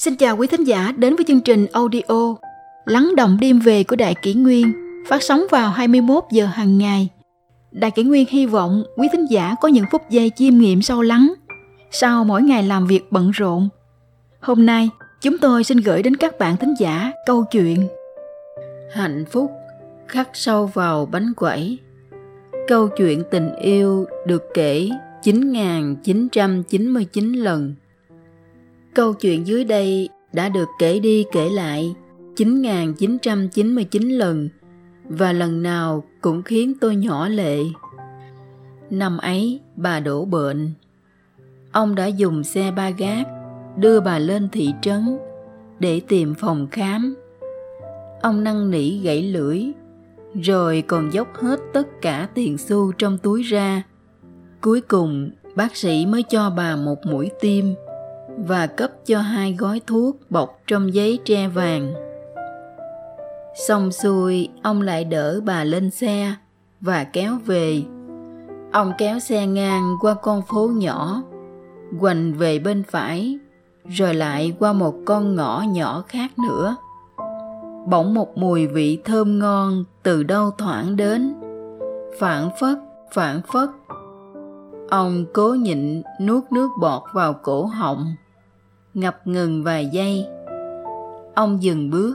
Xin chào quý thính giả đến với chương trình audio Lắng động đêm về của Đại Kỷ Nguyên phát sóng vào 21 giờ hàng ngày. Đại Kỷ Nguyên hy vọng quý thính giả có những phút giây chiêm nghiệm sâu lắng sau mỗi ngày làm việc bận rộn. Hôm nay, chúng tôi xin gửi đến các bạn thính giả câu chuyện Hạnh phúc khắc sâu vào bánh quẩy. Câu chuyện tình yêu được kể 9.999 lần. Câu chuyện dưới đây đã được kể đi kể lại 9.999 lần và lần nào cũng khiến tôi nhỏ lệ. Năm ấy, bà đổ bệnh. Ông đã dùng xe ba gác đưa bà lên thị trấn để tìm phòng khám. Ông năn nỉ gãy lưỡi, rồi còn dốc hết tất cả tiền xu trong túi ra. Cuối cùng, bác sĩ mới cho bà một mũi tim và cấp cho hai gói thuốc bọc trong giấy tre vàng. Xong xuôi, ông lại đỡ bà lên xe và kéo về. Ông kéo xe ngang qua con phố nhỏ, quành về bên phải, rồi lại qua một con ngõ nhỏ khác nữa. Bỗng một mùi vị thơm ngon từ đâu thoảng đến, phản phất, phản phất. Ông cố nhịn nuốt nước bọt vào cổ họng ngập ngừng vài giây. Ông dừng bước,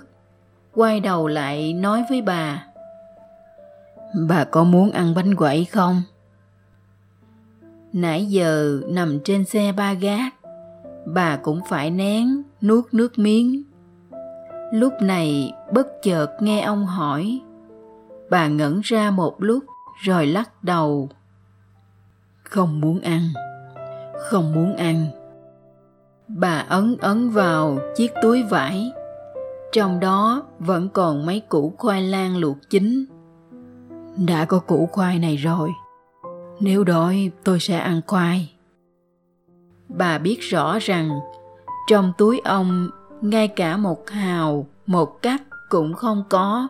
quay đầu lại nói với bà bà có muốn ăn bánh quẩy không? Nãy giờ nằm trên xe ba gác, bà cũng phải nén nuốt nước miếng. Lúc này bất chợt nghe ông hỏi, bà ngẩn ra một lúc rồi lắc đầu, không muốn ăn, không muốn ăn bà ấn ấn vào chiếc túi vải. Trong đó vẫn còn mấy củ khoai lang luộc chín. Đã có củ khoai này rồi. Nếu đói, tôi sẽ ăn khoai. Bà biết rõ rằng, trong túi ông, ngay cả một hào, một cắt cũng không có.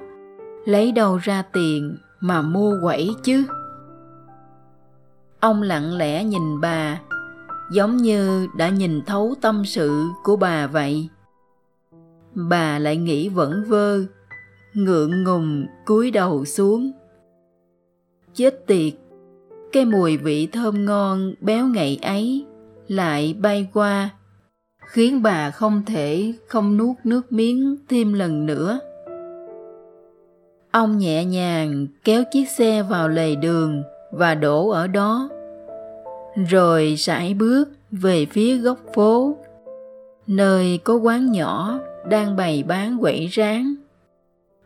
Lấy đâu ra tiền mà mua quẩy chứ? Ông lặng lẽ nhìn bà giống như đã nhìn thấu tâm sự của bà vậy. Bà lại nghĩ vẩn vơ, ngượng ngùng cúi đầu xuống. Chết tiệt, cái mùi vị thơm ngon béo ngậy ấy lại bay qua, khiến bà không thể không nuốt nước miếng thêm lần nữa. Ông nhẹ nhàng kéo chiếc xe vào lề đường và đổ ở đó rồi sải bước về phía góc phố, nơi có quán nhỏ đang bày bán quẩy rán.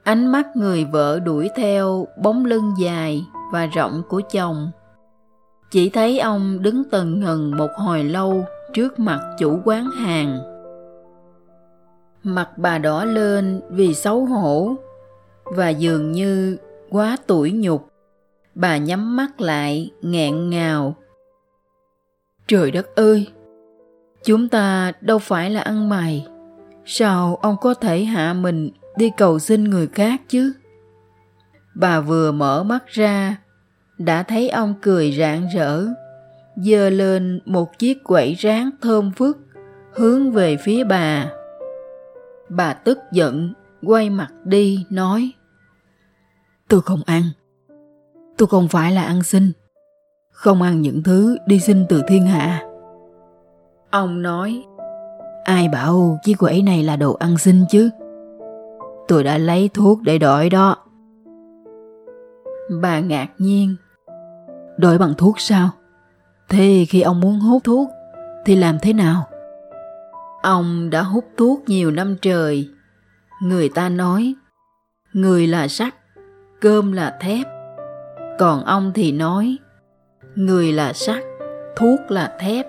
Ánh mắt người vợ đuổi theo bóng lưng dài và rộng của chồng. Chỉ thấy ông đứng tần ngần một hồi lâu trước mặt chủ quán hàng. Mặt bà đỏ lên vì xấu hổ và dường như quá tủi nhục. Bà nhắm mắt lại, nghẹn ngào. Trời đất ơi! Chúng ta đâu phải là ăn mày. Sao ông có thể hạ mình đi cầu xin người khác chứ? Bà vừa mở mắt ra, đã thấy ông cười rạng rỡ, giơ lên một chiếc quẩy rán thơm phức hướng về phía bà. Bà tức giận, quay mặt đi, nói Tôi không ăn. Tôi không phải là ăn xin không ăn những thứ đi xin từ thiên hạ. Ông nói, ai bảo chiếc quẩy này là đồ ăn xin chứ? Tôi đã lấy thuốc để đổi đó. Bà ngạc nhiên, đổi bằng thuốc sao? Thế khi ông muốn hút thuốc thì làm thế nào? Ông đã hút thuốc nhiều năm trời. Người ta nói, người là sắt, cơm là thép. Còn ông thì nói, người là sắt, thuốc là thép.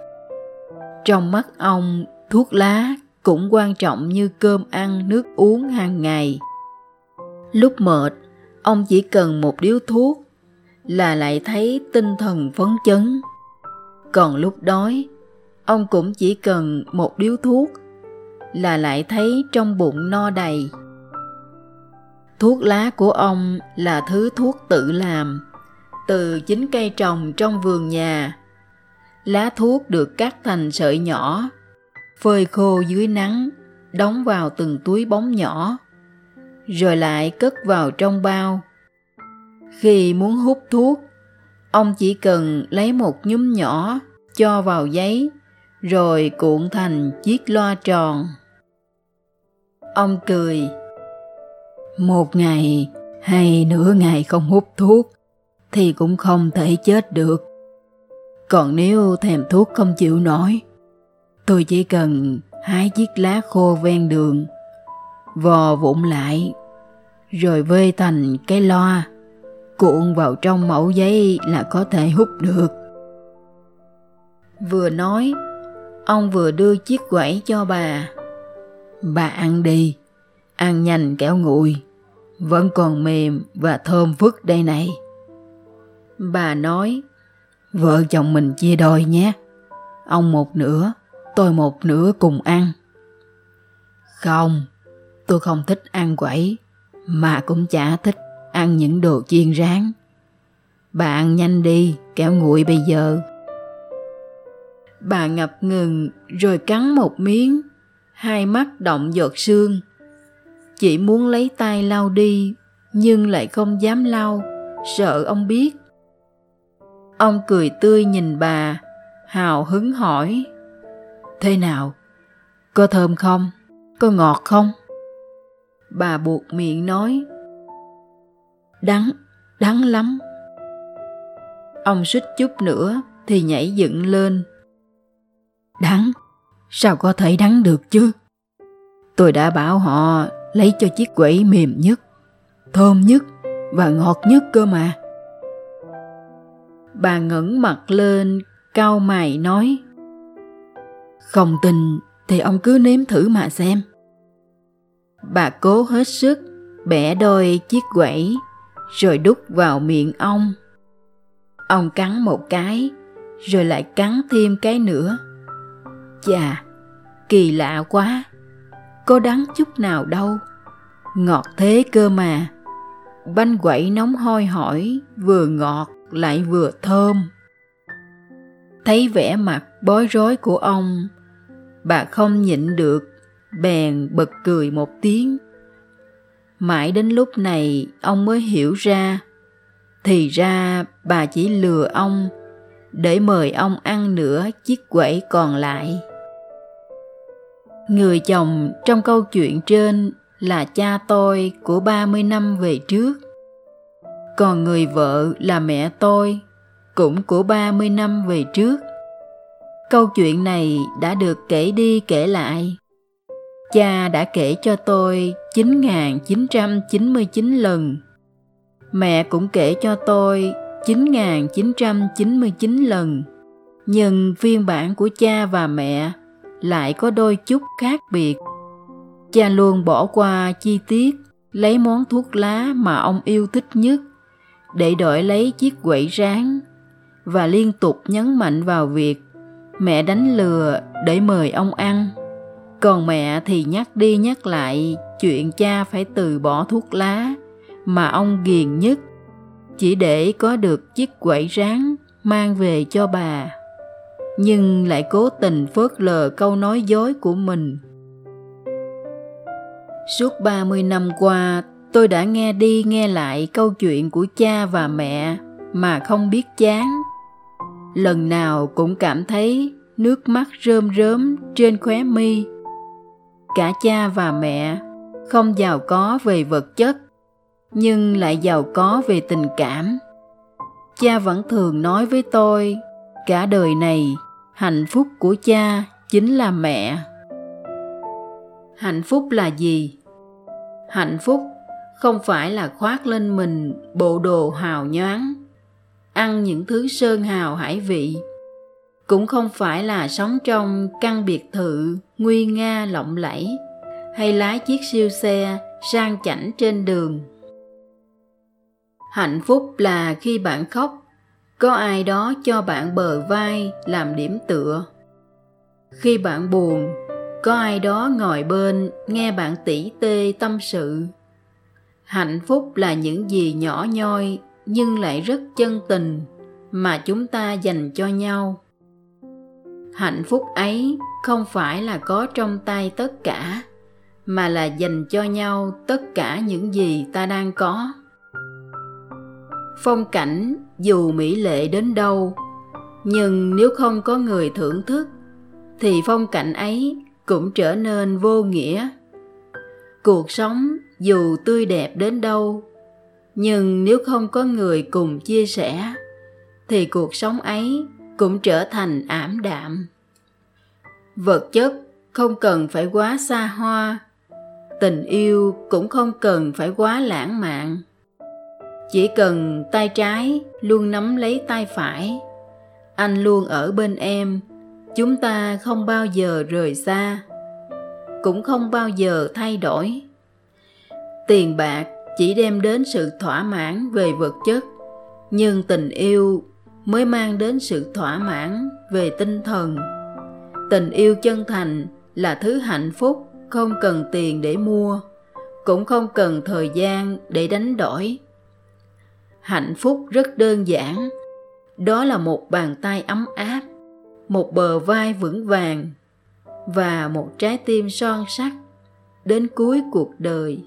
Trong mắt ông, thuốc lá cũng quan trọng như cơm ăn, nước uống hàng ngày. Lúc mệt, ông chỉ cần một điếu thuốc là lại thấy tinh thần phấn chấn. Còn lúc đói, ông cũng chỉ cần một điếu thuốc là lại thấy trong bụng no đầy. Thuốc lá của ông là thứ thuốc tự làm từ chính cây trồng trong vườn nhà. Lá thuốc được cắt thành sợi nhỏ, phơi khô dưới nắng đóng vào từng túi bóng nhỏ, rồi lại cất vào trong bao. Khi muốn hút thuốc, ông chỉ cần lấy một nhúm nhỏ cho vào giấy rồi cuộn thành chiếc loa tròn. Ông cười. Một ngày hay nửa ngày không hút thuốc thì cũng không thể chết được. Còn nếu thèm thuốc không chịu nổi, tôi chỉ cần hái chiếc lá khô ven đường, vò vụn lại, rồi vê thành cái loa, cuộn vào trong mẫu giấy là có thể hút được. Vừa nói, ông vừa đưa chiếc quẩy cho bà. Bà ăn đi, ăn nhanh kẻo nguội, vẫn còn mềm và thơm phức đây này. Bà nói, vợ chồng mình chia đôi nhé, ông một nửa, tôi một nửa cùng ăn. Không, tôi không thích ăn quẩy, mà cũng chả thích ăn những đồ chiên rán. Bà ăn nhanh đi, kẻo nguội bây giờ. Bà ngập ngừng rồi cắn một miếng, hai mắt động giọt sương. Chỉ muốn lấy tay lau đi, nhưng lại không dám lau, sợ ông biết. Ông cười tươi nhìn bà, hào hứng hỏi. Thế nào? Có thơm không? Có ngọt không? Bà buộc miệng nói. Đắng, đắng lắm. Ông suýt chút nữa thì nhảy dựng lên. Đắng, sao có thể đắng được chứ? Tôi đã bảo họ lấy cho chiếc quẩy mềm nhất, thơm nhất và ngọt nhất cơ mà. Bà ngẩng mặt lên, cau mày nói. Không tin thì ông cứ nếm thử mà xem. Bà cố hết sức, bẻ đôi chiếc quẩy, rồi đút vào miệng ông. Ông cắn một cái, rồi lại cắn thêm cái nữa. Chà, kỳ lạ quá, có đắng chút nào đâu, ngọt thế cơ mà. Bánh quẩy nóng hôi hỏi, vừa ngọt lại vừa thơm. Thấy vẻ mặt bối rối của ông, bà không nhịn được, bèn bật cười một tiếng. Mãi đến lúc này ông mới hiểu ra, thì ra bà chỉ lừa ông để mời ông ăn nửa chiếc quẩy còn lại. Người chồng trong câu chuyện trên là cha tôi của 30 năm về trước. Còn người vợ là mẹ tôi, cũng của 30 năm về trước. Câu chuyện này đã được kể đi kể lại. Cha đã kể cho tôi 9.999 lần. Mẹ cũng kể cho tôi 9.999 lần. Nhưng phiên bản của cha và mẹ lại có đôi chút khác biệt. Cha luôn bỏ qua chi tiết lấy món thuốc lá mà ông yêu thích nhất để đổi lấy chiếc quẩy rán và liên tục nhấn mạnh vào việc mẹ đánh lừa để mời ông ăn. Còn mẹ thì nhắc đi nhắc lại chuyện cha phải từ bỏ thuốc lá mà ông ghiền nhất chỉ để có được chiếc quẩy rán mang về cho bà nhưng lại cố tình phớt lờ câu nói dối của mình. Suốt 30 năm qua, tôi đã nghe đi nghe lại câu chuyện của cha và mẹ mà không biết chán. Lần nào cũng cảm thấy nước mắt rơm rớm trên khóe mi. Cả cha và mẹ không giàu có về vật chất, nhưng lại giàu có về tình cảm. Cha vẫn thường nói với tôi, cả đời này hạnh phúc của cha chính là mẹ hạnh phúc là gì hạnh phúc không phải là khoác lên mình bộ đồ hào nhoáng, ăn những thứ sơn hào hải vị. Cũng không phải là sống trong căn biệt thự nguy nga lộng lẫy hay lái chiếc siêu xe sang chảnh trên đường. Hạnh phúc là khi bạn khóc, có ai đó cho bạn bờ vai làm điểm tựa. Khi bạn buồn, có ai đó ngồi bên nghe bạn tỉ tê tâm sự hạnh phúc là những gì nhỏ nhoi nhưng lại rất chân tình mà chúng ta dành cho nhau. Hạnh phúc ấy không phải là có trong tay tất cả, mà là dành cho nhau tất cả những gì ta đang có. Phong cảnh dù mỹ lệ đến đâu, nhưng nếu không có người thưởng thức, thì phong cảnh ấy cũng trở nên vô nghĩa. Cuộc sống dù tươi đẹp đến đâu. Nhưng nếu không có người cùng chia sẻ, thì cuộc sống ấy cũng trở thành ảm đạm. Vật chất không cần phải quá xa hoa, tình yêu cũng không cần phải quá lãng mạn. Chỉ cần tay trái luôn nắm lấy tay phải, anh luôn ở bên em, chúng ta không bao giờ rời xa, cũng không bao giờ thay đổi tiền bạc chỉ đem đến sự thỏa mãn về vật chất, nhưng tình yêu mới mang đến sự thỏa mãn về tinh thần. Tình yêu chân thành là thứ hạnh phúc không cần tiền để mua, cũng không cần thời gian để đánh đổi. Hạnh phúc rất đơn giản, đó là một bàn tay ấm áp, một bờ vai vững vàng và một trái tim son sắt đến cuối cuộc đời.